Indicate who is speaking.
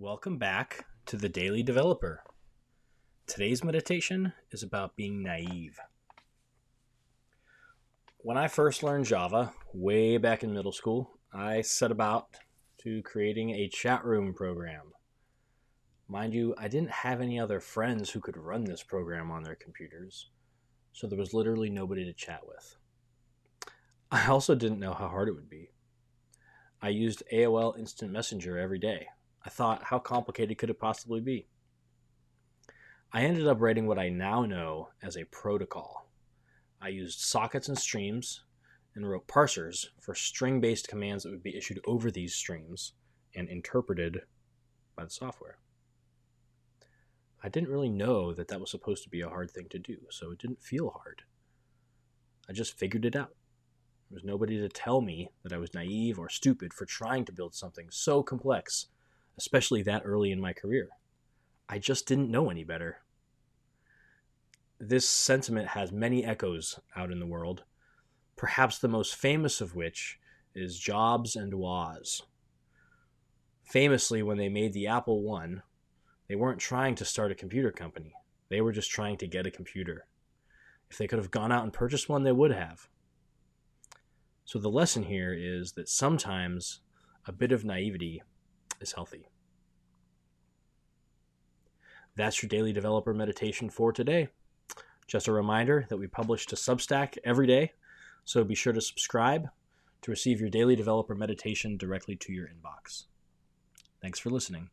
Speaker 1: Welcome back to the Daily Developer. Today's meditation is about being naive. When I first learned Java, way back in middle school, I set about to creating a chat room program. Mind you, I didn't have any other friends who could run this program on their computers, so there was literally nobody to chat with. I also didn't know how hard it would be. I used AOL Instant Messenger every day I thought, how complicated could it possibly be? I ended up writing what I now know as a protocol. I used sockets and streams and wrote parsers for string based commands that would be issued over these streams and interpreted by the software. I didn't really know that that was supposed to be a hard thing to do, so it didn't feel hard. I just figured it out. There was nobody to tell me that I was naive or stupid for trying to build something so complex especially that early in my career. I just didn't know any better. This sentiment has many echoes out in the world, perhaps the most famous of which is Jobs and Woz. Famously, when they made the Apple I, they weren't trying to start a computer company, they were just trying to get a computer. If they could have gone out and purchased one, they would have. So the lesson here is that sometimes a bit of naivety is healthy. That's your daily developer meditation for today. Just a reminder that we publish to Substack every day, so be sure to subscribe to receive your daily developer meditation directly to your inbox. Thanks for listening.